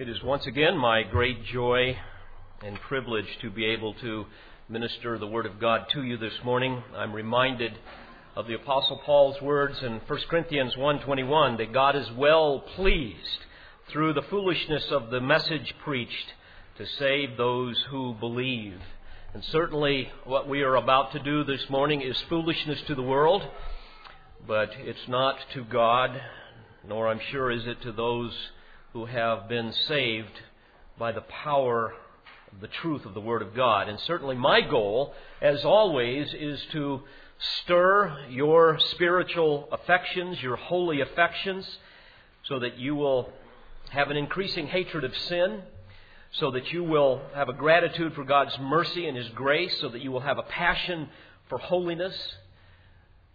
It is once again my great joy and privilege to be able to minister the Word of God to you this morning. I'm reminded of the Apostle Paul's words in 1 Corinthians 1.21 that God is well pleased through the foolishness of the message preached to save those who believe. And certainly what we are about to do this morning is foolishness to the world, but it's not to God, nor I'm sure is it to those who have been saved by the power of the truth of the Word of God. And certainly my goal, as always, is to stir your spiritual affections, your holy affections, so that you will have an increasing hatred of sin, so that you will have a gratitude for God's mercy and His grace, so that you will have a passion for holiness,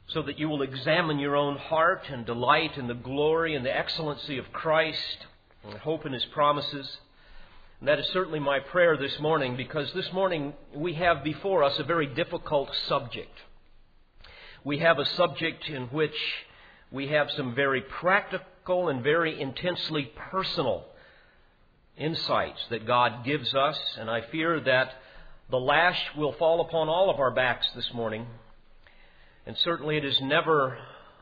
so that you will examine your own heart and delight in the glory and the excellency of Christ and hope in His promises. And that is certainly my prayer this morning because this morning we have before us a very difficult subject. We have a subject in which we have some very practical and very intensely personal insights that God gives us, and I fear that the lash will fall upon all of our backs this morning. And certainly it is never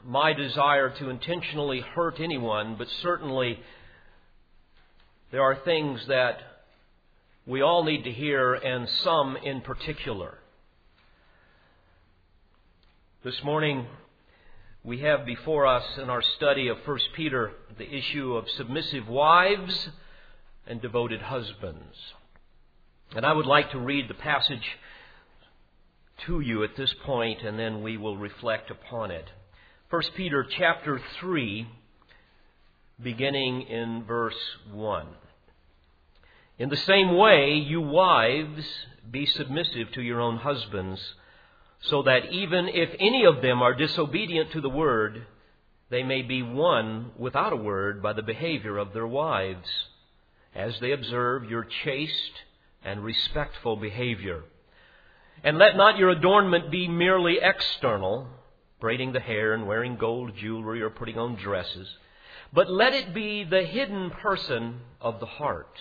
my desire to intentionally hurt anyone, but certainly there are things that we all need to hear, and some in particular. This morning, we have before us in our study of 1 Peter the issue of submissive wives and devoted husbands. And I would like to read the passage to you at this point, and then we will reflect upon it. 1 Peter chapter 3, beginning in verse 1. In the same way, you wives, be submissive to your own husbands, so that even if any of them are disobedient to the word, they may be won without a word by the behavior of their wives, as they observe your chaste and respectful behavior. And let not your adornment be merely external, braiding the hair and wearing gold jewelry or putting on dresses, but let it be the hidden person of the heart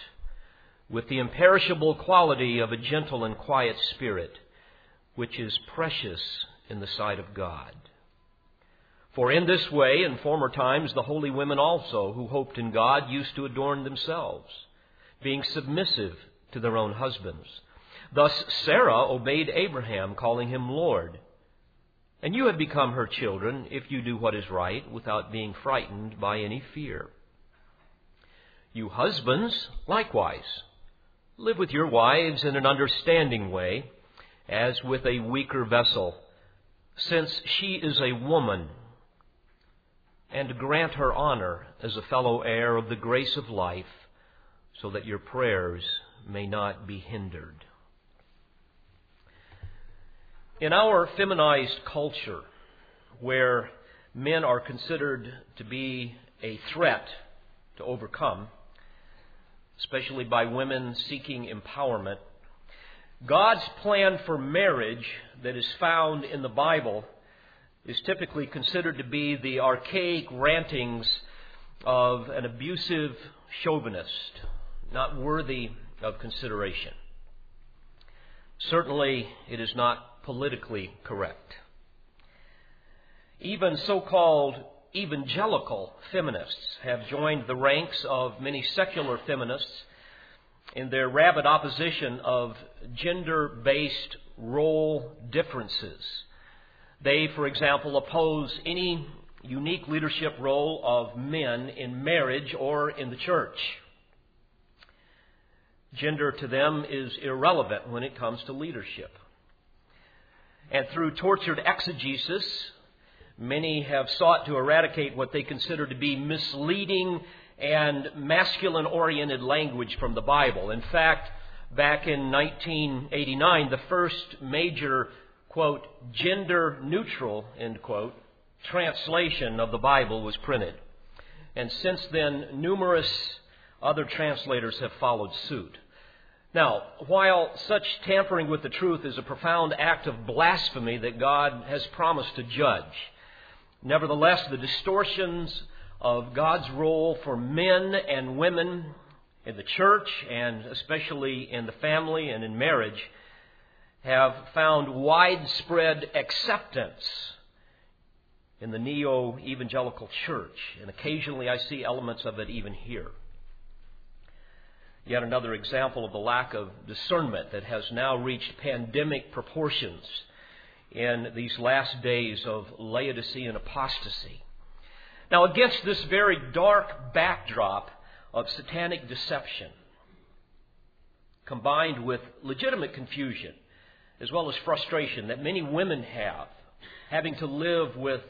with the imperishable quality of a gentle and quiet spirit, which is precious in the sight of God. For in this way, in former times, the holy women also, who hoped in God, used to adorn themselves, being submissive to their own husbands. Thus Sarah obeyed Abraham, calling him Lord. And you have become her children if you do what is right, without being frightened by any fear. You husbands, likewise, Live with your wives in an understanding way, as with a weaker vessel, since she is a woman, and grant her honor as a fellow heir of the grace of life, so that your prayers may not be hindered. In our feminized culture, where men are considered to be a threat to overcome, especially by women seeking empowerment. God's plan for marriage that is found in the Bible is typically considered to be the archaic rantings of an abusive chauvinist, not worthy of consideration. Certainly, it is not politically correct. Even so called evangelical feminists have joined the ranks of many secular feminists in their rabid opposition of gender based role differences. They, for example, oppose any unique leadership role of men in marriage or in the church. Gender to them is irrelevant when it comes to leadership. And through tortured exegesis, Many have sought to eradicate what they consider to be misleading and masculine oriented language from the Bible. In fact, back in 1989, the first major, quote, gender neutral, end quote, translation of the Bible was printed. And since then, numerous other translators have followed suit. Now, while such tampering with the truth is a profound act of blasphemy that God has promised to judge, Nevertheless, the distortions of God's role for men and women in the church and especially in the family and in marriage have found widespread acceptance in the neo evangelical church, and occasionally I see elements of it even here. Yet another example of the lack of discernment that has now reached pandemic proportions in these last days of Laodicean apostasy. Now, against this very dark backdrop of satanic deception, combined with legitimate confusion, as well as frustration that many women have, having to live with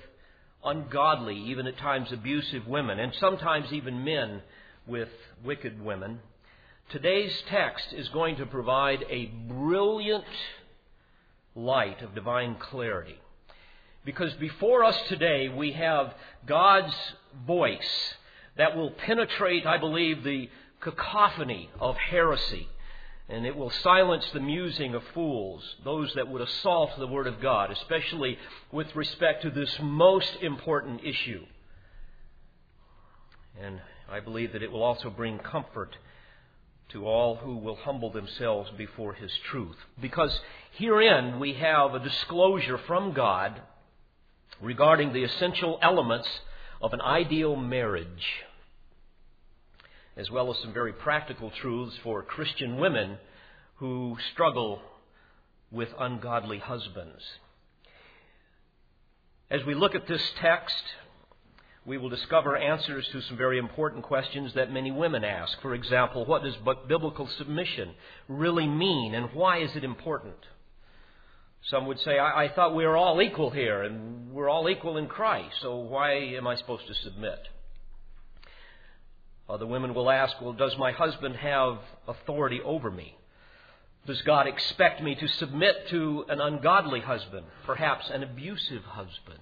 ungodly, even at times abusive women, and sometimes even men with wicked women, today's text is going to provide a brilliant light of divine clarity. Because before us today, we have God's voice that will penetrate, I believe, the cacophony of heresy. And it will silence the musing of fools, those that would assault the Word of God, especially with respect to this most important issue. And I believe that it will also bring comfort to all who will humble themselves before His truth. Because herein we have a disclosure from God regarding the essential elements of an ideal marriage, as well as some very practical truths for Christian women who struggle with ungodly husbands. As we look at this text, we will discover answers to some very important questions that many women ask. For example, what does biblical submission really mean and why is it important? Some would say, I, I thought we were all equal here and we're all equal in Christ, so why am I supposed to submit? Other women will ask, well, does my husband have authority over me? Does God expect me to submit to an ungodly husband, perhaps an abusive husband?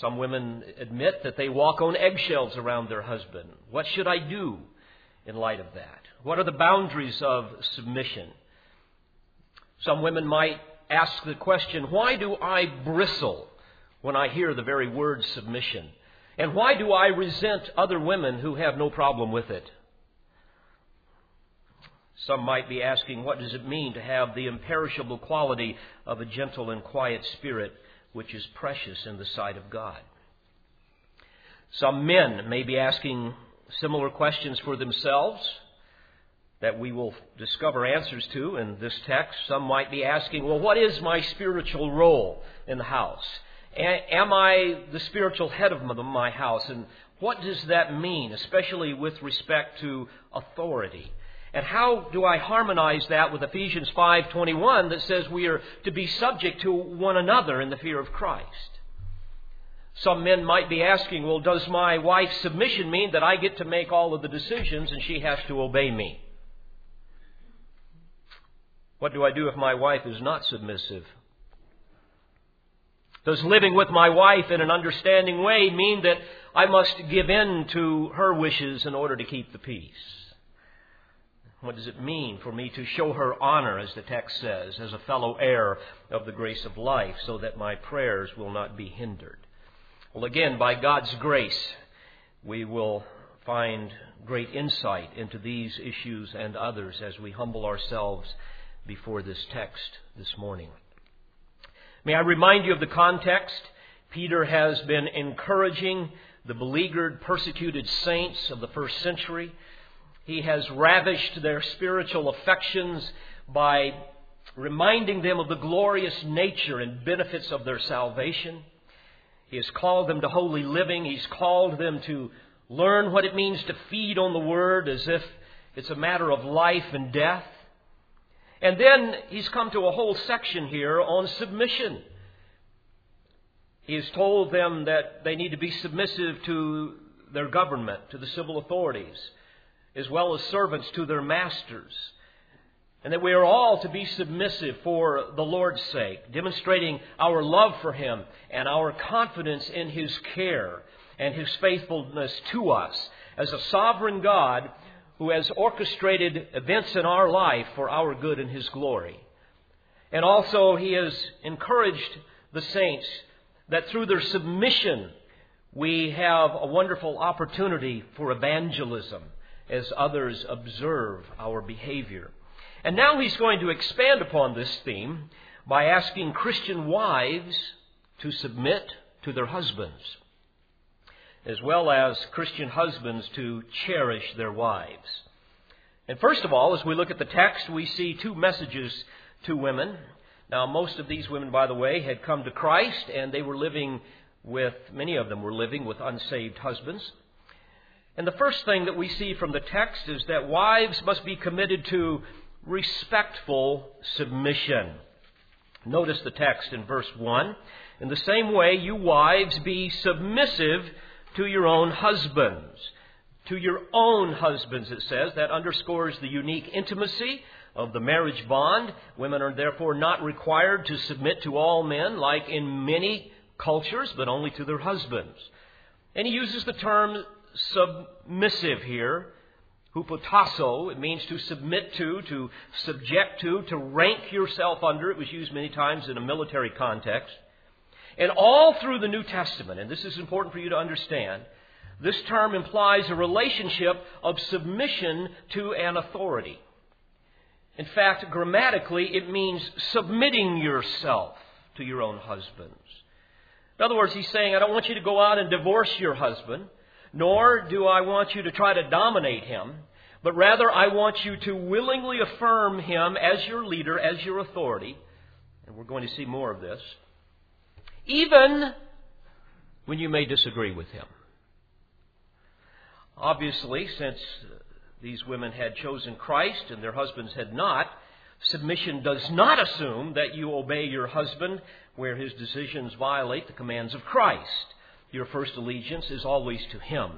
Some women admit that they walk on eggshells around their husband. What should I do in light of that? What are the boundaries of submission? Some women might ask the question, why do I bristle when I hear the very word submission? And why do I resent other women who have no problem with it? Some might be asking, what does it mean to have the imperishable quality of a gentle and quiet spirit? Which is precious in the sight of God. Some men may be asking similar questions for themselves that we will discover answers to in this text. Some might be asking, well, what is my spiritual role in the house? Am I the spiritual head of my house? And what does that mean, especially with respect to authority? And how do I harmonize that with Ephesians 5:21 that says we are to be subject to one another in the fear of Christ? Some men might be asking, well, does my wife's submission mean that I get to make all of the decisions and she has to obey me? What do I do if my wife is not submissive? Does living with my wife in an understanding way mean that I must give in to her wishes in order to keep the peace? What does it mean for me to show her honor, as the text says, as a fellow heir of the grace of life, so that my prayers will not be hindered? Well, again, by God's grace, we will find great insight into these issues and others as we humble ourselves before this text this morning. May I remind you of the context? Peter has been encouraging the beleaguered, persecuted saints of the first century he has ravished their spiritual affections by reminding them of the glorious nature and benefits of their salvation. He has called them to holy living. He's called them to learn what it means to feed on the Word as if it's a matter of life and death. And then he's come to a whole section here on submission. He has told them that they need to be submissive to their government, to the civil authorities as well as servants to their masters. And that we are all to be submissive for the Lord's sake, demonstrating our love for Him and our confidence in His care and His faithfulness to us as a sovereign God who has orchestrated events in our life for our good and His glory. And also, He has encouraged the saints that through their submission, we have a wonderful opportunity for evangelism as others observe our behavior. And now he's going to expand upon this theme by asking Christian wives to submit to their husbands, as well as Christian husbands to cherish their wives. And first of all, as we look at the text, we see two messages to women. Now, most of these women, by the way, had come to Christ and they were living with, many of them were living with unsaved husbands. And the first thing that we see from the text is that wives must be committed to respectful submission. Notice the text in verse 1. In the same way, you wives be submissive to your own husbands. To your own husbands, it says. That underscores the unique intimacy of the marriage bond. Women are therefore not required to submit to all men like in many cultures, but only to their husbands. And he uses the term submissive here Hupotasso, it means to submit to, to subject to, to rank yourself under. It was used many times in a military context. And all through the New Testament, and this is important for you to understand, this term implies a relationship of submission to an authority. In fact, grammatically, it means submitting yourself to your own husbands. In other words, he's saying, I don't want you to go out and divorce your husband nor do I want you to try to dominate him, but rather I want you to willingly affirm him as your leader, as your authority. And we're going to see more of this. Even when you may disagree with him. Obviously, since these women had chosen Christ and their husbands had not, submission does not assume that you obey your husband where his decisions violate the commands of Christ your first allegiance is always to Him.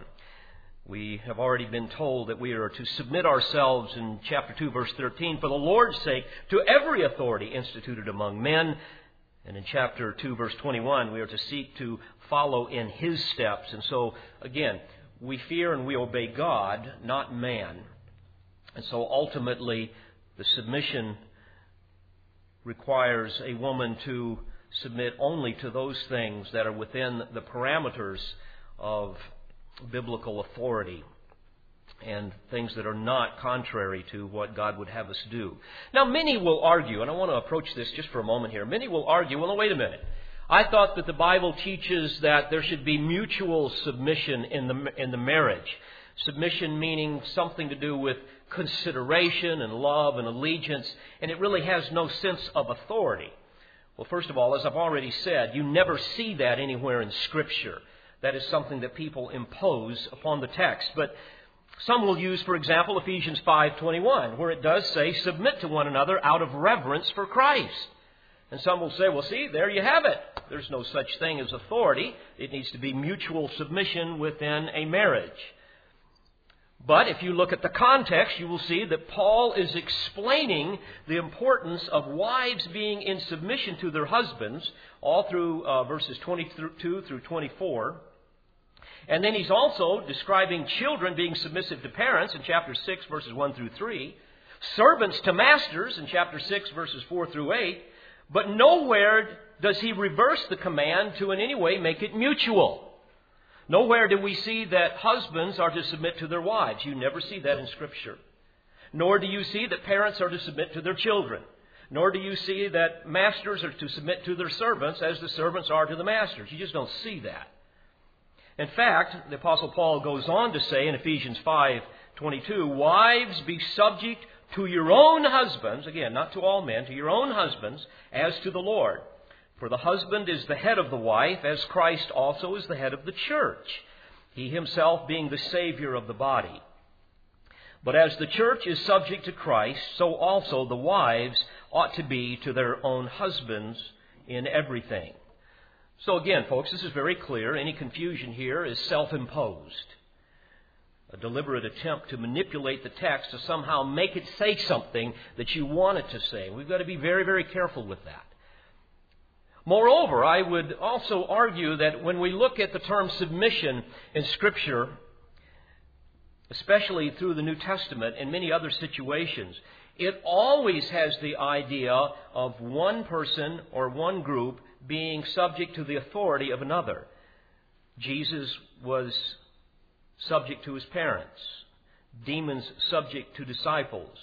We have already been told that we are to submit ourselves in chapter 2, verse 13, for the Lord's sake, to every authority instituted among men. And in chapter 2, verse 21, we are to seek to follow in His steps. And so, again, we fear and we obey God, not man. And so ultimately, the submission requires a woman to submit only to those things that are within the parameters of biblical authority and things that are not contrary to what God would have us do. Now, many will argue, and I want to approach this just for a moment here. Many will argue, well, wait a minute. I thought that the Bible teaches that there should be mutual submission in the, in the marriage. Submission meaning something to do with consideration and love and allegiance, and it really has no sense of authority. Well, first of all, as I've already said, you never see that anywhere in Scripture. That is something that people impose upon the text. But some will use, for example, Ephesians 5:21, where it does say, "Submit to one another out of reverence for Christ." And some will say, "Well, see, there you have it. There's no such thing as authority. It needs to be mutual submission within a marriage." But if you look at the context, you will see that Paul is explaining the importance of wives being in submission to their husbands, all through uh, verses 22 through 24. And then he's also describing children being submissive to parents in chapter 6, verses 1 through 3, servants to masters in chapter 6, verses 4 through 8. But nowhere does he reverse the command to in any way make it mutual. Nowhere do we see that husbands are to submit to their wives. You never see that in Scripture. Nor do you see that parents are to submit to their children. Nor do you see that masters are to submit to their servants as the servants are to the masters. You just don't see that. In fact, the apostle Paul goes on to say in Ephesians 5:22, "Wives be subject to your own husbands, again, not to all men, to your own husbands as to the Lord." For the husband is the head of the wife, as Christ also is the head of the church, he himself being the Savior of the body. But as the church is subject to Christ, so also the wives ought to be to their own husbands in everything. So again, folks, this is very clear. Any confusion here is self imposed. A deliberate attempt to manipulate the text to somehow make it say something that you want it to say. We've got to be very, very careful with that. Moreover, I would also argue that when we look at the term submission in Scripture, especially through the New Testament and many other situations, it always has the idea of one person or one group being subject to the authority of another. Jesus was subject to his parents. demons subject to disciples,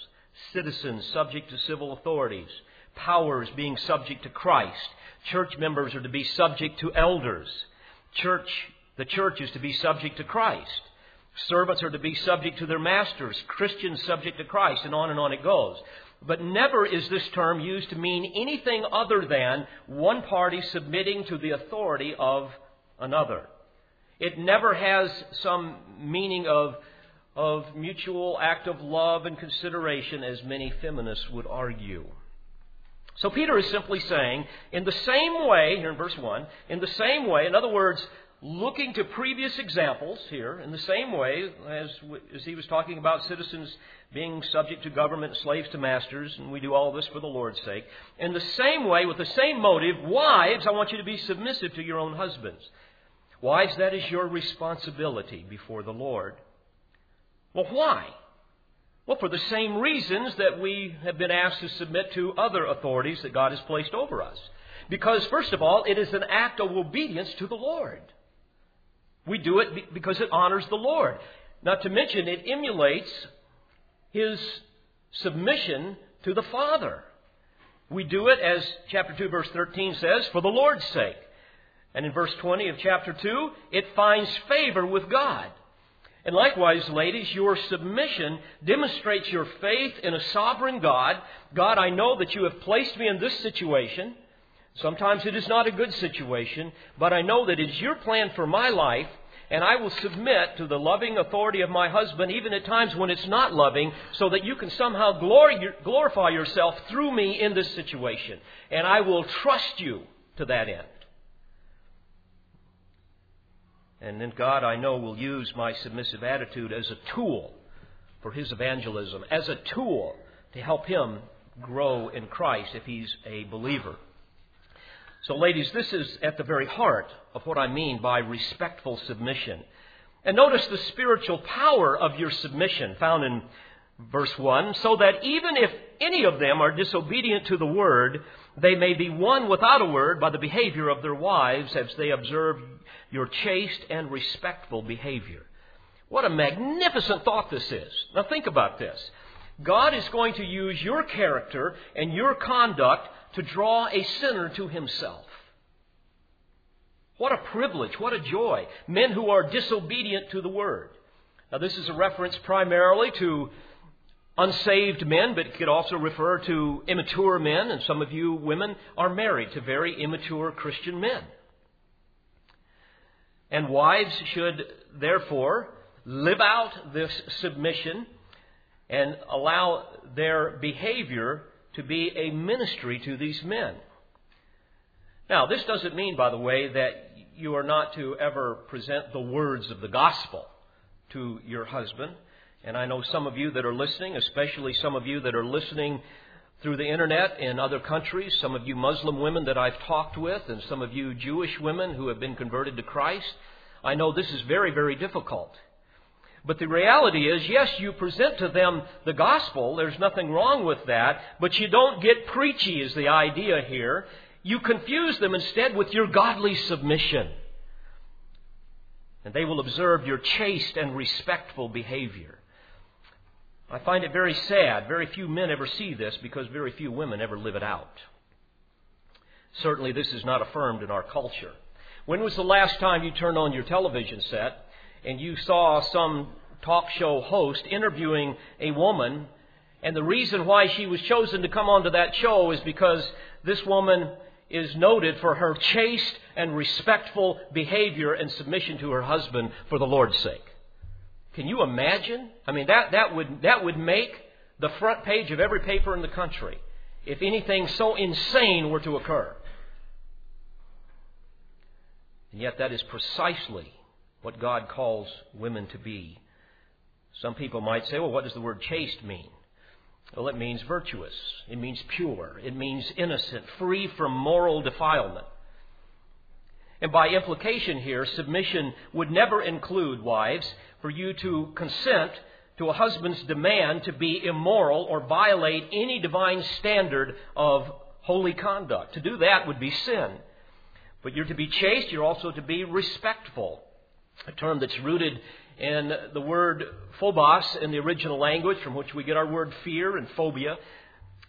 citizens subject to civil authorities, powers being subject to Christ, church members are to be subject to elders, church, the church is to be subject to Christ. Servants are to be subject to their masters, Christians subject to Christ, and on and on it goes. But never is this term used to mean anything other than one party submitting to the authority of another. It never has some meaning of, of mutual act of love and consideration, as many feminists would argue. So Peter is simply saying, in the same way, here in verse 1, in the same way, in other words, looking to previous examples here in the same way as, as he was talking about citizens being subject to government, slaves to masters, and we do all this for the Lord's sake. In the same way, with the same motive, wives, I want you to be submissive to your own husbands. Wives, that is your responsibility before the Lord. Well, why? Well, for the same reasons that we have been asked to submit to other authorities that God has placed over us. Because, first of all, it is an act of obedience to the Lord. We do it because it honors the Lord. Not to mention, it emulates his submission to the Father. We do it, as chapter 2, verse 13 says, for the Lord's sake. And in verse 20 of chapter 2, it finds favor with God. And likewise, ladies, your submission demonstrates your faith in a sovereign God. God, I know that you have placed me in this situation. Sometimes it is not a good situation, but I know that it's your plan for my life, and I will submit to the loving authority of my husband, even at times when it's not loving, so that you can somehow glorify yourself through me in this situation. And I will trust you to that end. And then God, I know, will use my submissive attitude as a tool for His evangelism, as a tool to help Him grow in Christ if He's a believer. So, ladies, this is at the very heart of what I mean by respectful submission. And notice the spiritual power of your submission found in verse 1 so that even if any of them are disobedient to the word, they may be won without a word by the behavior of their wives as they observe your chaste and respectful behavior. What a magnificent thought this is. Now, think about this. God is going to use your character and your conduct to draw a sinner to himself. What a privilege, what a joy. Men who are disobedient to the word. Now, this is a reference primarily to unsaved men, but it could also refer to immature men, and some of you women are married to very immature Christian men. And wives should therefore live out this submission and allow their behavior to be a ministry to these men. Now, this doesn't mean, by the way, that you are not to ever present the words of the gospel to your husband. And I know some of you that are listening, especially some of you that are listening through the internet in other countries, some of you Muslim women that I've talked with, and some of you Jewish women who have been converted to Christ. I know this is very, very difficult. But the reality is, yes, you present to them the gospel. There's nothing wrong with that. But you don't get preachy, is the idea here. You confuse them instead with your godly submission. And they will observe your chaste and respectful behavior. I find it very sad. Very few men ever see this because very few women ever live it out. Certainly, this is not affirmed in our culture. When was the last time you turned on your television set and you saw some talk show host interviewing a woman, and the reason why she was chosen to come onto that show is because this woman is noted for her chaste and respectful behavior and submission to her husband for the Lord's sake. Can you imagine? I mean, that, that, would, that would make the front page of every paper in the country if anything so insane were to occur. And yet, that is precisely what God calls women to be. Some people might say, well, what does the word chaste mean? Well, it means virtuous. It means pure. It means innocent, free from moral defilement. And by implication here, submission would never include, wives, for you to consent to a husband's demand to be immoral or violate any divine standard of holy conduct. To do that would be sin. But you're to be chaste, you're also to be respectful. a term that's rooted in the word phobos in the original language, from which we get our word fear and phobia.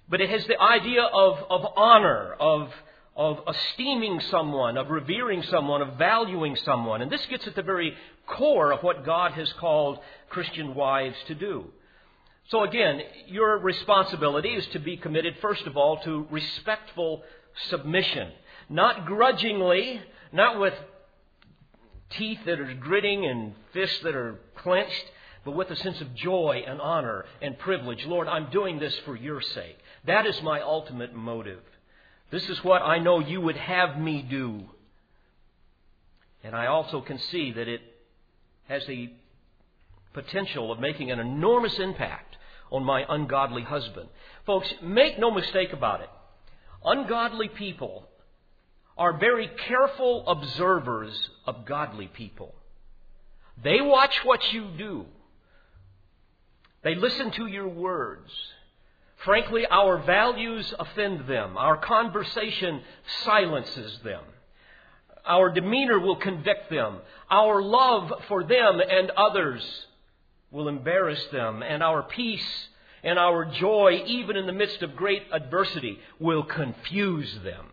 But it has the idea of, of honor, of, of esteeming someone, of revering someone, of valuing someone. And this gets at the very core of what God has called Christian wives to do. So again, your responsibility is to be committed, first of all, to respectful submission. Not grudgingly, not with teeth that are gritting and fists that are clenched, but with a sense of joy and honor and privilege. Lord, I'm doing this for your sake. That is my ultimate motive. This is what I know you would have me do. And I also can see that it has the potential of making an enormous impact on my ungodly husband. Folks, make no mistake about it. Ungodly people are very careful observers of godly people. They watch what you do. They listen to your words. Frankly, our values offend them. Our conversation silences them. Our demeanor will convict them. Our love for them and others will embarrass them. And our peace and our joy, even in the midst of great adversity, will confuse them.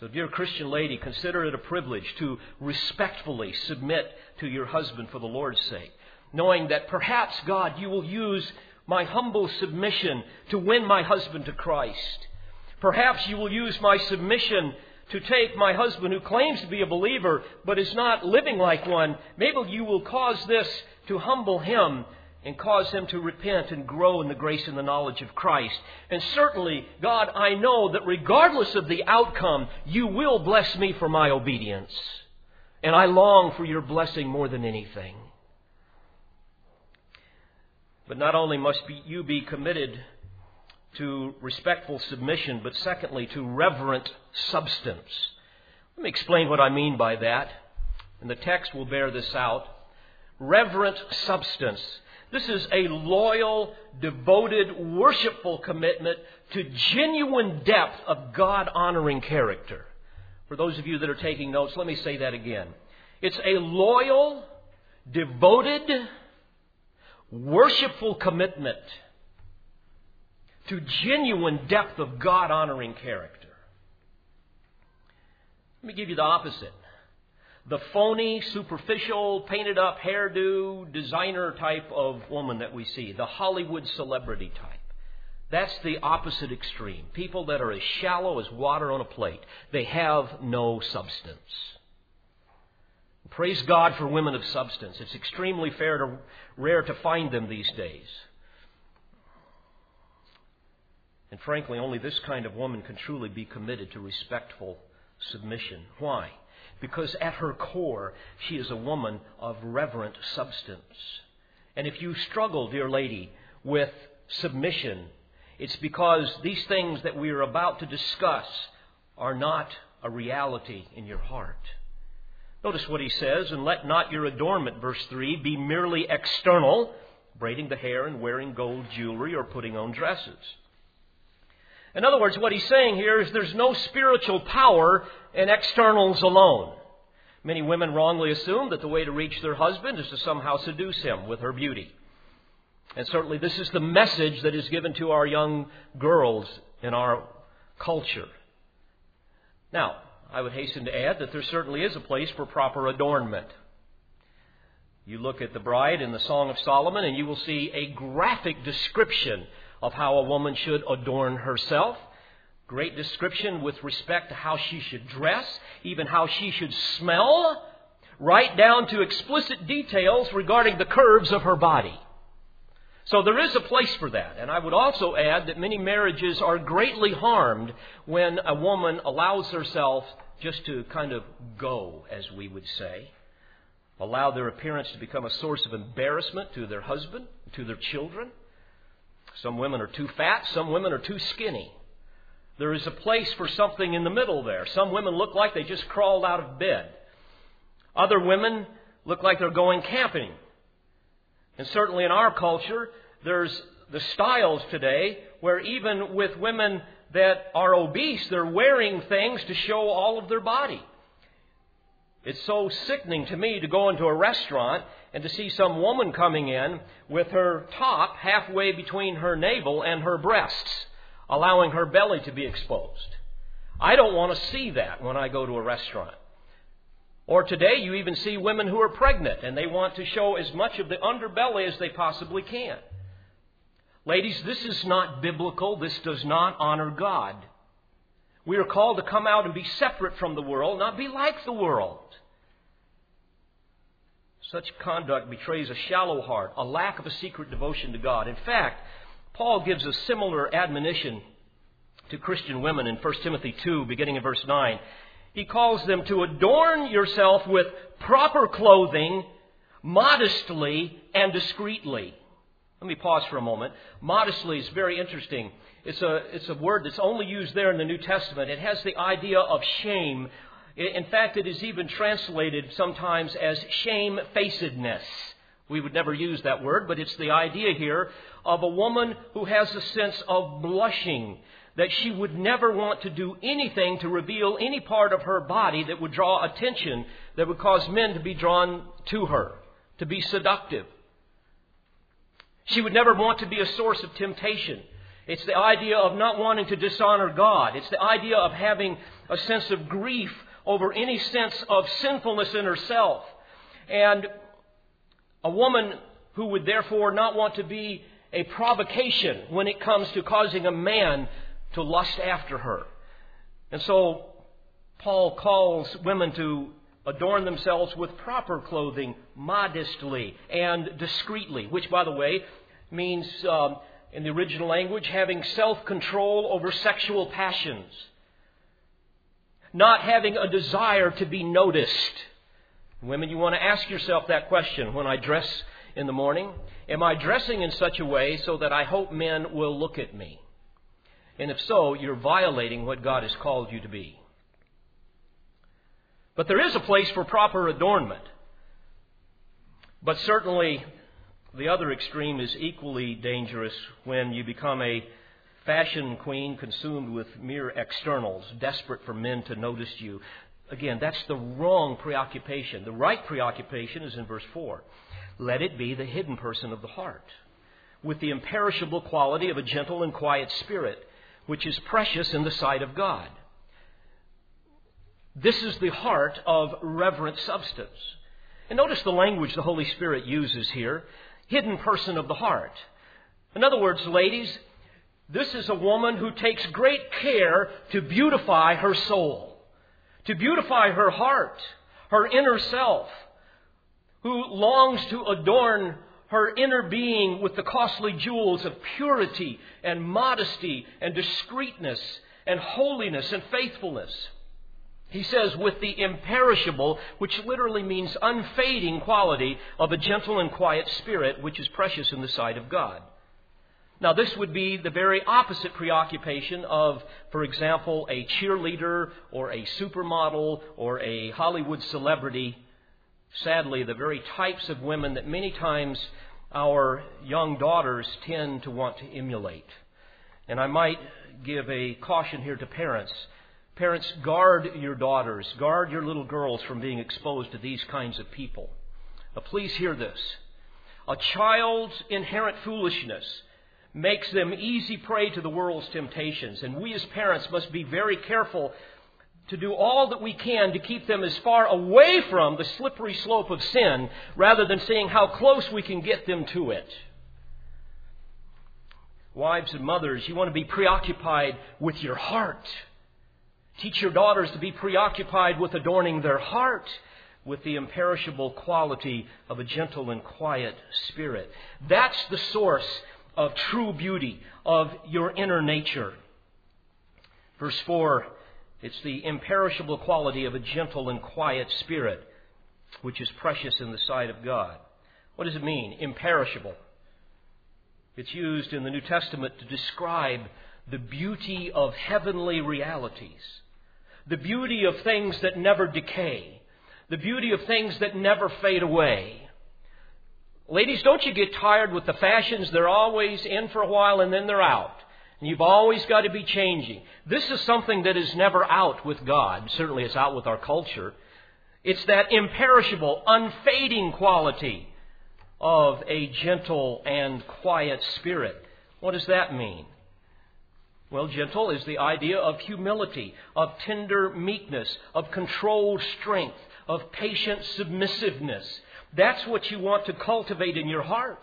So, dear Christian lady, consider it a privilege to respectfully submit to your husband for the Lord's sake, knowing that perhaps, God, you will use my humble submission to win my husband to Christ. Perhaps you will use my submission to take my husband who claims to be a believer but is not living like one. Maybe you will cause this to humble him and cause him to repent and grow in the grace and the knowledge of Christ. And certainly, God, I know that regardless of the outcome, you will bless me for my obedience. And I long for your blessing more than anything. But not only must you be committed to respectful submission, but secondly, to reverent substance. Let me explain what I mean by that, and the text will bear this out. Reverent substance this is a loyal, devoted, worshipful commitment to genuine depth of God honoring character. For those of you that are taking notes, let me say that again. It's a loyal, devoted, worshipful commitment to genuine depth of God honoring character. Let me give you the opposite the phony, superficial, painted up hairdo, designer type of woman that we see, the Hollywood celebrity type. That's the opposite extreme. People that are as shallow as water on a plate. They have no substance. Praise God for women of substance. It's extremely to, rare to find them these days. And frankly, only this kind of woman can truly be committed to respectful submission. Why? because at her core, she is a woman of reverent substance. And if you struggle, dear lady, with submission, it's because these things that we are about to discuss are not a reality in your heart. Notice what he says, and let not your adornment, verse 3, be merely external, braiding the hair and wearing gold jewelry or putting on dresses. In other words, what he's saying here is there's no spiritual power in externals alone. Many women wrongly assume that the way to reach their husband is to somehow seduce him with her beauty. And certainly, this is the message that is given to our young girls in our culture. Now, I would hasten to add that there certainly is a place for proper adornment. You look at the bride in the Song of Solomon, and you will see a graphic description of how a woman should adorn herself. Great description with respect to how she should dress, even how she should smell, right down to explicit details regarding the curves of her body. So there is a place for that. And I would also add that many marriages are greatly harmed when a woman allows herself just to kind of go, as we would say. Allow their appearance to become a source of embarrassment to their husband, to their children. Some women are too fat, some women are too skinny. There is a place for something in the middle there. Some women look like they just crawled out of bed. Other women look like they're going camping. And certainly in our culture, there's the styles today where even with women that are obese, they're wearing things to show all of their body. It's so sickening to me to go into a restaurant and to see some woman coming in with her top halfway between her navel and her breasts, allowing her belly to be exposed. I don't want to see that when I go to a restaurant. Or today, you even see women who are pregnant and they want to show as much of the underbelly as they possibly can. Ladies, this is not biblical. This does not honor God. We are called to come out and be separate from the world, not be like the world. Such conduct betrays a shallow heart, a lack of a secret devotion to God. In fact, Paul gives a similar admonition to Christian women in 1 Timothy 2, beginning in verse 9. He calls them to adorn yourself with proper clothing, modestly and discreetly. Let me pause for a moment. Modestly is very interesting. It's a, it's a word that's only used there in the New Testament. It has the idea of shame. In fact, it is even translated sometimes as shamefacedness. We would never use that word, but it's the idea here of a woman who has a sense of blushing, that she would never want to do anything to reveal any part of her body that would draw attention, that would cause men to be drawn to her, to be seductive. She would never want to be a source of temptation. It's the idea of not wanting to dishonor God. It's the idea of having a sense of grief over any sense of sinfulness in herself. And a woman who would therefore not want to be a provocation when it comes to causing a man to lust after her. And so Paul calls women to adorn themselves with proper clothing modestly and discreetly, which, by the way, means, um, in the original language, having self control over sexual passions, not having a desire to be noticed. Women, you want to ask yourself that question when I dress in the morning. Am I dressing in such a way so that I hope men will look at me? And if so, you're violating what God has called you to be. But there is a place for proper adornment. But certainly, the other extreme is equally dangerous when you become a fashion queen consumed with mere externals, desperate for men to notice you. Again, that's the wrong preoccupation. The right preoccupation is in verse 4. Let it be the hidden person of the heart, with the imperishable quality of a gentle and quiet spirit, which is precious in the sight of God. This is the heart of reverent substance. And notice the language the Holy Spirit uses here hidden person of the heart. In other words, ladies, this is a woman who takes great care to beautify her soul, to beautify her heart, her inner self, who longs to adorn her inner being with the costly jewels of purity and modesty and discreetness and holiness and faithfulness. He says, with the imperishable, which literally means unfading quality of a gentle and quiet spirit, which is precious in the sight of God. Now, this would be the very opposite preoccupation of, for example, a cheerleader or a supermodel or a Hollywood celebrity. Sadly, the very types of women that many times our young daughters tend to want to emulate. And I might give a caution here to parents Parents, guard your daughters, guard your little girls from being exposed to these kinds of people. Now, please hear this. A child's inherent foolishness makes them easy prey to the world's temptations, and we as parents must be very careful to do all that we can to keep them as far away from the slippery slope of sin rather than seeing how close we can get them to it. Wives and mothers, you want to be preoccupied with your heart Teach your daughters to be preoccupied with adorning their heart with the imperishable quality of a gentle and quiet spirit. That's the source of true beauty, of your inner nature. Verse 4 it's the imperishable quality of a gentle and quiet spirit, which is precious in the sight of God. What does it mean, imperishable? It's used in the New Testament to describe the beauty of heavenly realities the beauty of things that never decay, the beauty of things that never fade away. Ladies, don't you get tired with the fashions? They're always in for a while and then they're out. And you've always got to be changing. This is something that is never out with God. Certainly it's out with our culture. It's that imperishable, unfading quality of a gentle and quiet spirit. What does that mean? Well, gentle is the idea of humility, of tender meekness, of controlled strength, of patient submissiveness. That's what you want to cultivate in your heart.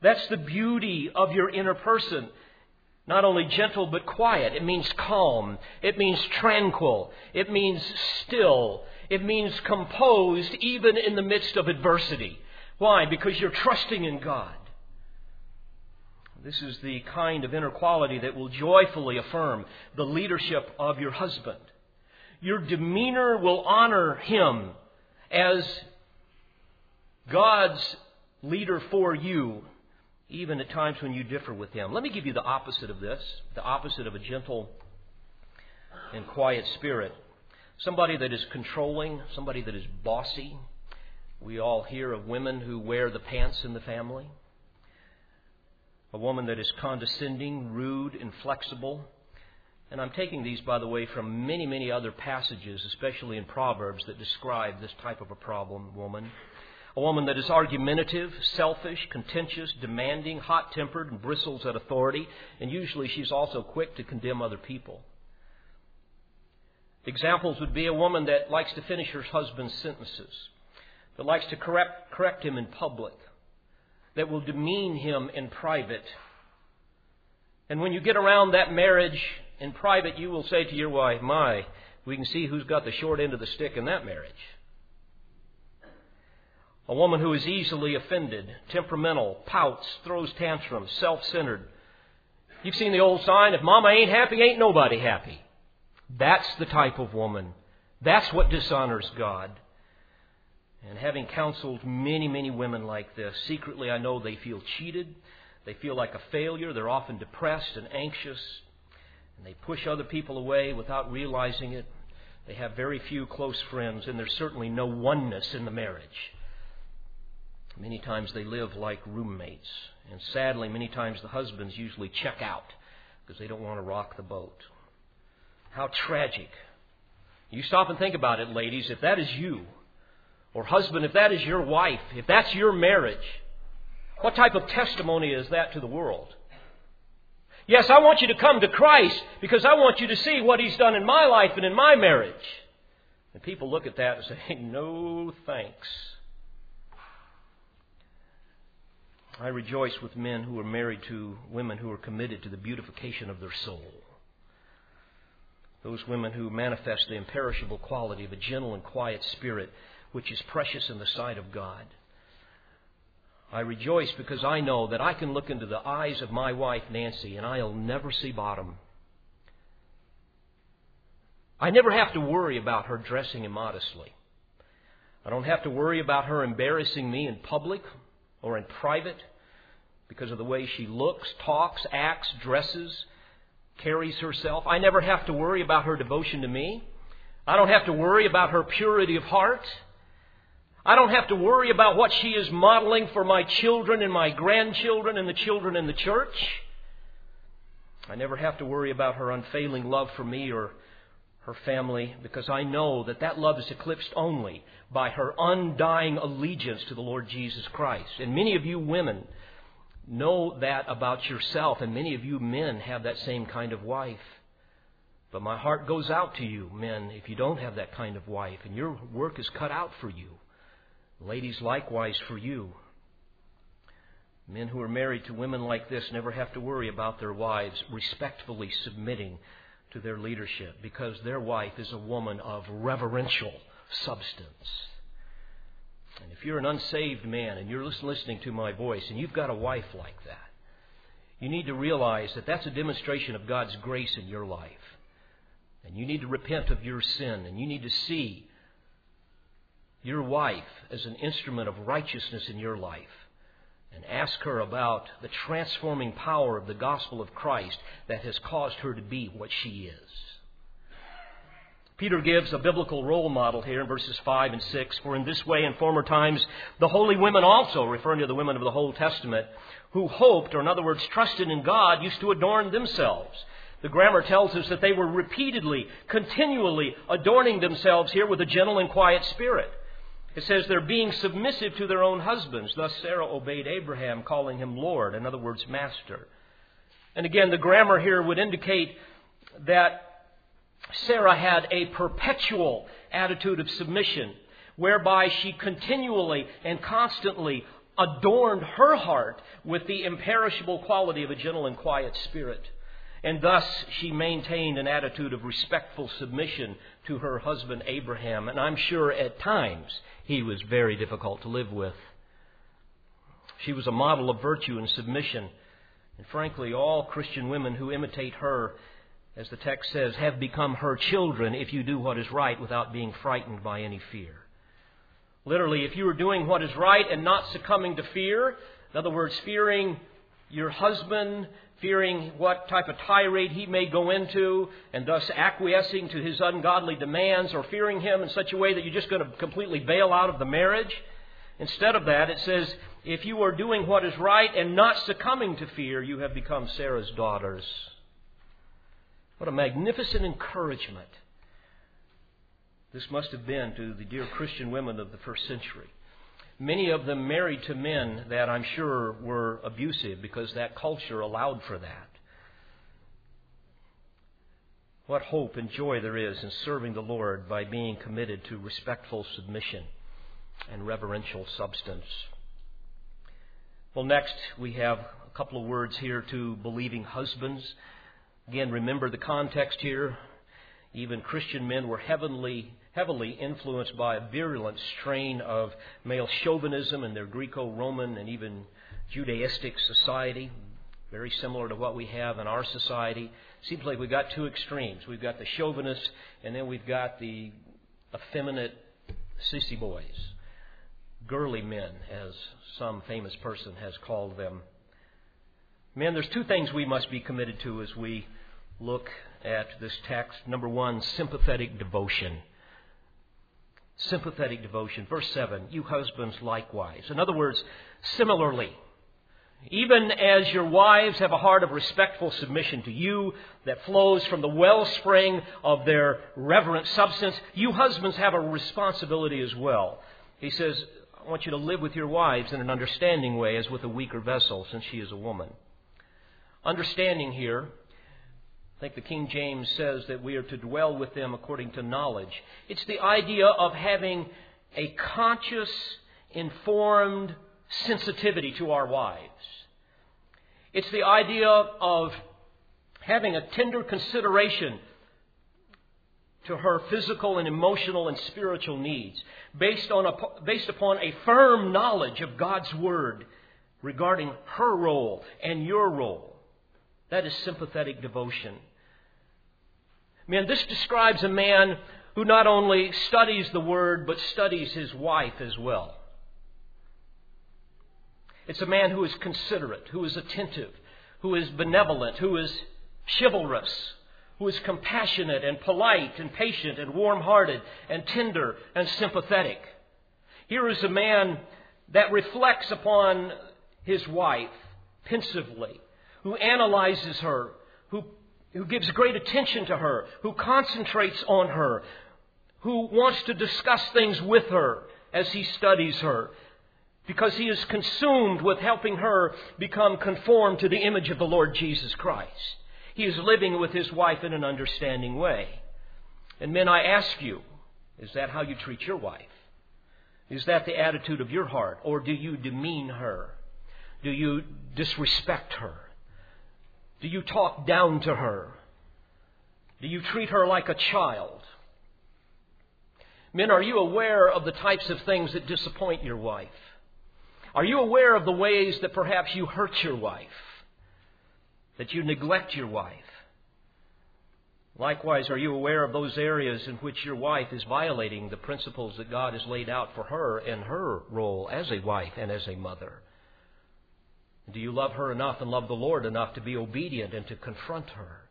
That's the beauty of your inner person. Not only gentle, but quiet. It means calm. It means tranquil. It means still. It means composed even in the midst of adversity. Why? Because you're trusting in God. This is the kind of inner quality that will joyfully affirm the leadership of your husband. Your demeanor will honor him as God's leader for you, even at times when you differ with him. Let me give you the opposite of this the opposite of a gentle and quiet spirit. Somebody that is controlling, somebody that is bossy. We all hear of women who wear the pants in the family a woman that is condescending, rude, inflexible. And I'm taking these, by the way, from many, many other passages, especially in Proverbs, that describe this type of a problem woman. A woman that is argumentative, selfish, contentious, demanding, hot tempered, and bristles at authority. And usually she's also quick to condemn other people. Examples would be a woman that likes to finish her husband's sentences, that likes to correct, correct him in public, that will demean him in private. And when you get around that marriage in private, you will say to your wife, My, we can see who's got the short end of the stick in that marriage. A woman who is easily offended, temperamental, pouts, throws tantrums, self centered. You've seen the old sign if mama ain't happy, ain't nobody happy. That's the type of woman. That's what dishonors God. And having counseled many, many women like this, secretly I know they feel cheated. They feel like a failure. They're often depressed and anxious. And they push other people away without realizing it. They have very few close friends, and there's certainly no oneness in the marriage. Many times they live like roommates. And sadly, many times the husbands usually check out because they don't want to rock the boat. How tragic. You stop and think about it, ladies. If that is you, or husband, if that is your wife, if that's your marriage, what type of testimony is that to the world? Yes, I want you to come to Christ because I want you to see what He's done in my life and in my marriage. And people look at that and say, no thanks. I rejoice with men who are married to women who are committed to the beautification of their soul. Those women who manifest the imperishable quality of a gentle and quiet spirit which is precious in the sight of God. I rejoice because I know that I can look into the eyes of my wife, Nancy, and I'll never see bottom. I never have to worry about her dressing immodestly. I don't have to worry about her embarrassing me in public or in private because of the way she looks, talks, acts, dresses, carries herself. I never have to worry about her devotion to me. I don't have to worry about her purity of heart. I don't have to worry about what she is modeling for my children and my grandchildren and the children in the church. I never have to worry about her unfailing love for me or her family because I know that that love is eclipsed only by her undying allegiance to the Lord Jesus Christ. And many of you women know that about yourself, and many of you men have that same kind of wife. But my heart goes out to you, men, if you don't have that kind of wife, and your work is cut out for you. Ladies, likewise for you. Men who are married to women like this never have to worry about their wives respectfully submitting to their leadership because their wife is a woman of reverential substance. And if you're an unsaved man and you're listening to my voice and you've got a wife like that, you need to realize that that's a demonstration of God's grace in your life. And you need to repent of your sin and you need to see your wife as an instrument of righteousness in your life and ask her about the transforming power of the gospel of Christ that has caused her to be what she is. Peter gives a biblical role model here in verses 5 and 6. For in this way, in former times, the holy women also, referring to the women of the Old Testament, who hoped, or in other words, trusted in God, used to adorn themselves The grammar tells us that they were repeatedly, continually adorning themselves here with a gentle and quiet spirit. It says they're being submissive to their own husbands. Thus, Sarah obeyed Abraham, calling him Lord, in other words, Master. And again, the grammar here would indicate that Sarah had a perpetual attitude of submission, whereby she continually and constantly adorned her heart with the imperishable quality of a gentle and quiet spirit. And thus she maintained an attitude of respectful submission to her husband Abraham. And I'm sure at times he was very difficult to live with. She was a model of virtue and submission. And frankly, all Christian women who imitate her, as the text says, have become her children if you do what is right without being frightened by any fear. Literally, if you are doing what is right and not succumbing to fear, in other words, fearing your husband, fearing what type of tirade he may go into, and thus acquiescing to his ungodly demands, or fearing him in such a way that you're just going to completely bail out of the marriage. Instead of that, it says, if you are doing what is right and not succumbing to fear, you have become Sarah's daughters. What a magnificent encouragement this must have been to the dear Christian women of the first century. Many of them married to men that I'm sure were abusive because that culture allowed for that. What hope and joy there is in serving the Lord by being committed to respectful submission and reverential substance. Well, next we have a couple of words here to believing husbands. Again, remember the context here. Even Christian men were heavenly heavily influenced by a virulent strain of male chauvinism in their Greco Roman and even Judaistic society, very similar to what we have in our society. Seems like we've got two extremes. We've got the chauvinists, and then we've got the effeminate sissy boys, girly men, as some famous person has called them. Men, there's two things we must be committed to as we look at this text. Number one, sympathetic devotion sympathetic devotion. Verse 7 You husbands likewise. In other words, similarly, even as your wives have a heart of respectful submission to you that flows from the wellspring of their reverent substance, you husbands have a responsibility as well. He says, I want you to live with your wives in an understanding way as with a weaker vessel, since she is a woman. Understanding here I think the King James says that we are to dwell with them according to knowledge. It's the idea of having a conscious, informed sensitivity to our wives. It's the idea of having a tender consideration to her physical and emotional and spiritual needs based, on a, based upon a firm knowledge of God's Word regarding her role and your role. That is sympathetic devotion. Man, this describes a man who not only studies the Word, but studies his wife as well. It's a man who is considerate, who is attentive, who is benevolent, who is chivalrous, who is compassionate and polite and patient and warm hearted and tender and sympathetic. Here is a man that reflects upon his wife pensively, who analyzes her, who who gives great attention to her, who concentrates on her, who wants to discuss things with her as he studies her, because he is consumed with helping her become conformed to the image of the Lord Jesus Christ. He is living with his wife in an understanding way. And men, I ask you, is that how you treat your wife? Is that the attitude of your heart? Or do you demean her? Do you disrespect her? Do you talk down to her? Do you treat her like a child? Men, are you aware of the types of things that disappoint your wife? Are you aware of the ways that perhaps you hurt your wife? That you neglect your wife? Likewise, are you aware of those areas in which your wife is violating the principles that God has laid out for her in her role as a wife and as a mother? Do you love her enough and love the Lord enough to be obedient and to confront her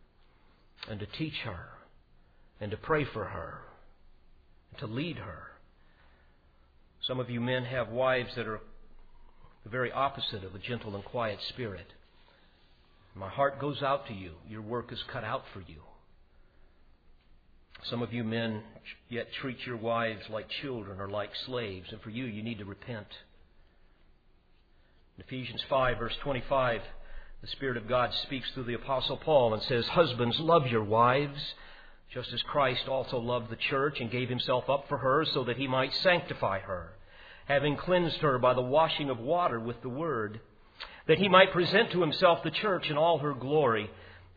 and to teach her and to pray for her and to lead her? Some of you men have wives that are the very opposite of a gentle and quiet spirit. My heart goes out to you. Your work is cut out for you. Some of you men yet treat your wives like children or like slaves, and for you, you need to repent. Ephesians 5, verse 25, the Spirit of God speaks through the Apostle Paul and says, Husbands, love your wives, just as Christ also loved the church and gave himself up for her so that he might sanctify her, having cleansed her by the washing of water with the word, that he might present to himself the church in all her glory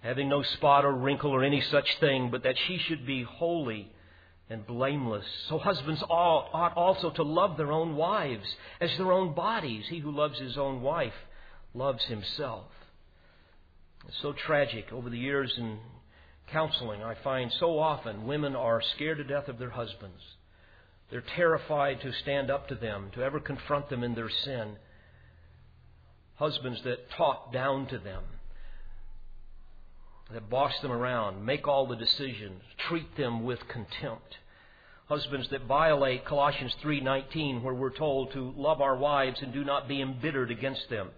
having no spot or wrinkle or any such thing, but that she should be holy and blameless. So husbands ought also to love their own wives as their own bodies. He who loves his own wife loves himself. It's so tragic. Over the years in counseling, I find so often women are scared to death of their husbands. They're terrified to stand up to them, to ever confront them in their sin. Husbands that talk down to them that boss them around, make all the decisions, treat them with contempt. Husbands that violate Colossians 3:19 where we're told to love our wives and do not be embittered against them.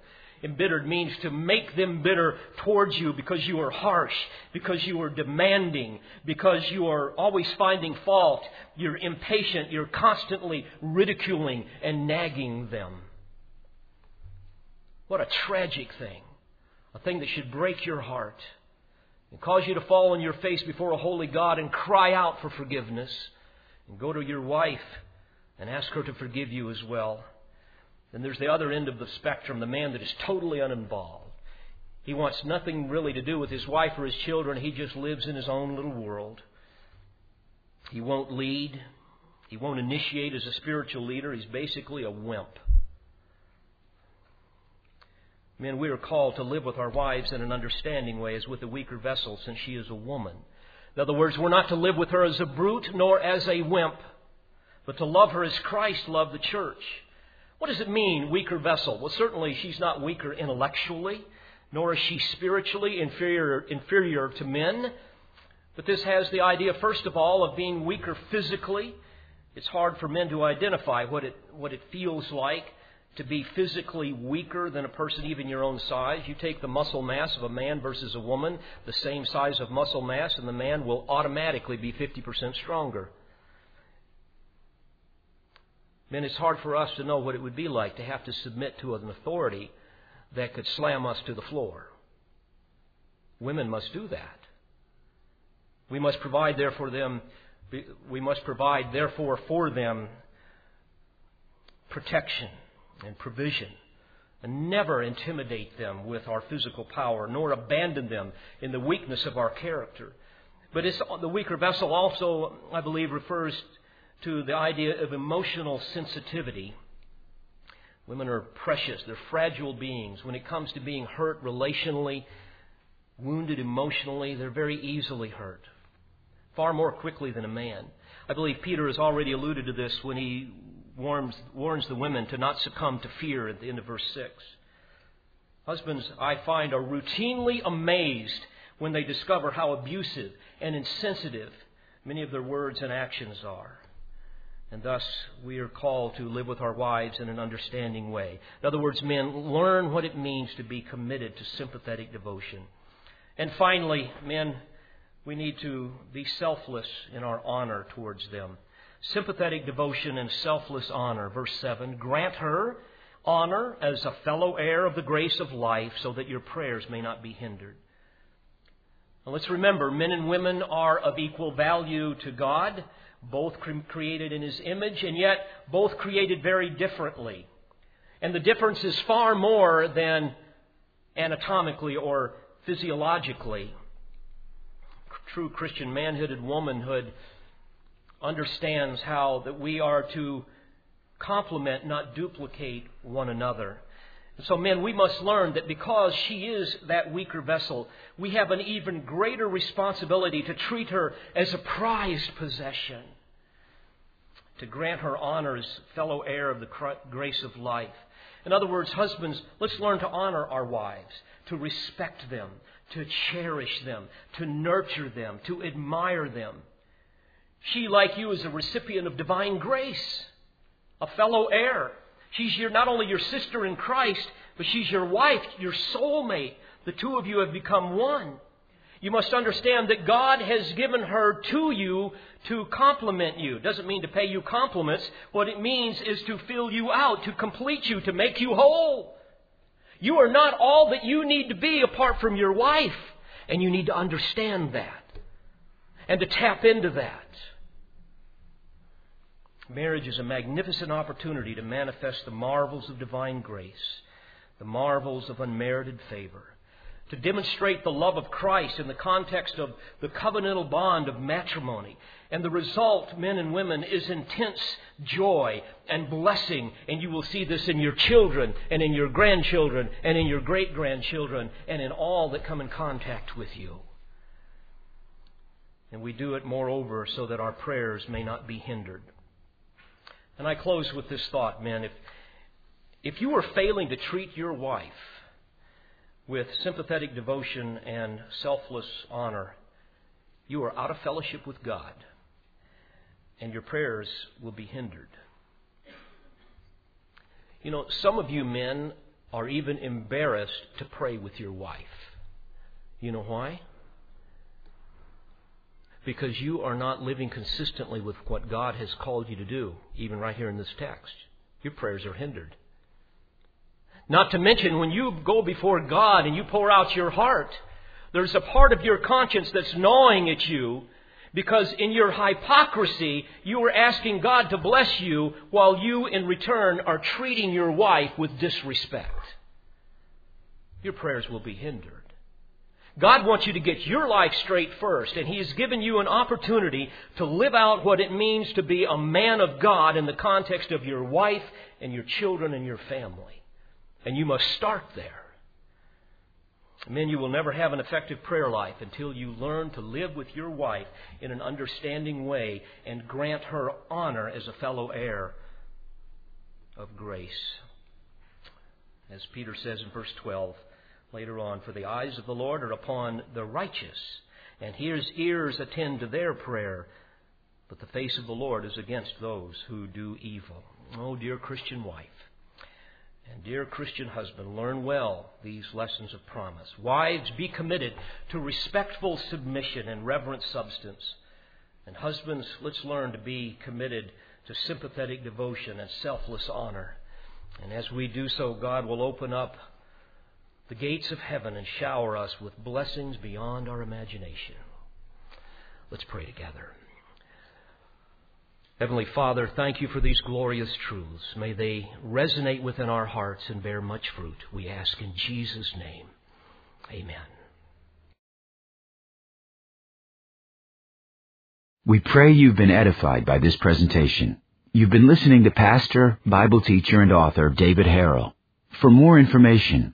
Embittered means to make them bitter towards you because you are harsh, because you are demanding, because you are always finding fault, you're impatient, you're constantly ridiculing and nagging them. What a tragic thing. A thing that should break your heart and cause you to fall on your face before a holy God and cry out for forgiveness. And go to your wife and ask her to forgive you as well. Then there's the other end of the spectrum, the man that is totally uninvolved. He wants nothing really to do with his wife or his children. He just lives in his own little world. He won't lead. He won't initiate as a spiritual leader. He's basically a wimp. Men, we are called to live with our wives in an understanding way as with a weaker vessel, since she is a woman. In other words, we're not to live with her as a brute nor as a wimp, but to love her as Christ loved the church. What does it mean, weaker vessel? Well, certainly she's not weaker intellectually, nor is she spiritually inferior, inferior to men. But this has the idea, first of all, of being weaker physically. It's hard for men to identify what it, what it feels like to be physically weaker than a person even your own size. You take the muscle mass of a man versus a woman, the same size of muscle mass, and the man will automatically be 50% stronger. Men, it's hard for us to know what it would be like to have to submit to an authority that could slam us to the floor. Women must do that. We must provide therefore them we must provide therefore for them protection and provision. And never intimidate them with our physical power, nor abandon them in the weakness of our character. But the weaker vessel also, I believe, refers to the idea of emotional sensitivity. Women are precious, they're fragile beings. When it comes to being hurt relationally, wounded emotionally, they're very easily hurt, far more quickly than a man. I believe Peter has already alluded to this when he warns, warns the women to not succumb to fear at the end of verse 6. Husbands, I find, are routinely amazed when they discover how abusive and insensitive many of their words and actions are. And thus, we are called to live with our wives in an understanding way. In other words, men, learn what it means to be committed to sympathetic devotion. And finally, men, we need to be selfless in our honor towards them sympathetic devotion and selfless honor. Verse 7 Grant her honor as a fellow heir of the grace of life so that your prayers may not be hindered. Now let's remember, men and women are of equal value to God, both created in His image, and yet both created very differently. And the difference is far more than anatomically or physiologically. True Christian manhood and womanhood understands how that we are to complement, not duplicate one another. So, men, we must learn that because she is that weaker vessel, we have an even greater responsibility to treat her as a prized possession, to grant her honor as fellow heir of the grace of life. In other words, husbands, let's learn to honor our wives, to respect them, to cherish them, to nurture them, to admire them. She, like you, is a recipient of divine grace, a fellow heir. She's your, not only your sister in Christ, but she's your wife, your soulmate. The two of you have become one. You must understand that God has given her to you to complement you. Doesn't mean to pay you compliments. What it means is to fill you out, to complete you, to make you whole. You are not all that you need to be apart from your wife. And you need to understand that and to tap into that. Marriage is a magnificent opportunity to manifest the marvels of divine grace, the marvels of unmerited favor to demonstrate the love of Christ in the context of the covenantal bond of matrimony. And the result, men and women, is intense joy and blessing. And you will see this in your children and in your grandchildren and in your great grandchildren and in all that come in contact with you. And we do it, moreover, so that our prayers may not be hindered. And I close with this thought, men. If, if you are failing to treat your wife with sympathetic devotion and selfless honor, you are out of fellowship with God, and your prayers will be hindered. You know, some of you men are even embarrassed to pray with your wife. You know why? Because you are not living consistently with what God has called you to do, even right here in this text. Your prayers are hindered. Not to mention, when you go before God and you pour out your heart, there's a part of your conscience that's gnawing at you because in your hypocrisy, you are asking God to bless you while you, in return, are treating your wife with disrespect. Your prayers will be hindered. God wants you to get your life straight first, and He has given you an opportunity to live out what it means to be a man of God in the context of your wife and your children and your family. And you must start there. Men, you will never have an effective prayer life until you learn to live with your wife in an understanding way and grant her honor as a fellow heir of grace. As Peter says in verse 12 later on, For the eyes of the Lord are upon the righteous, and his ears attend to their prayer, but the face of the Lord is against those who do evil. Oh, dear Christian wife. And dear Christian husband, learn well these lessons of promise. Wives, be committed to respectful submission and reverent substance. And husbands, let's learn to be committed to sympathetic devotion and selfless honor. And as we do so, God will open up the gates of heaven and shower us with blessings beyond our imagination. Let's pray together. Heavenly Father, thank you for these glorious truths. May they resonate within our hearts and bear much fruit. We ask in Jesus' name. Amen. We pray you've been edified by this presentation. You've been listening to pastor, Bible teacher, and author David Harrell. For more information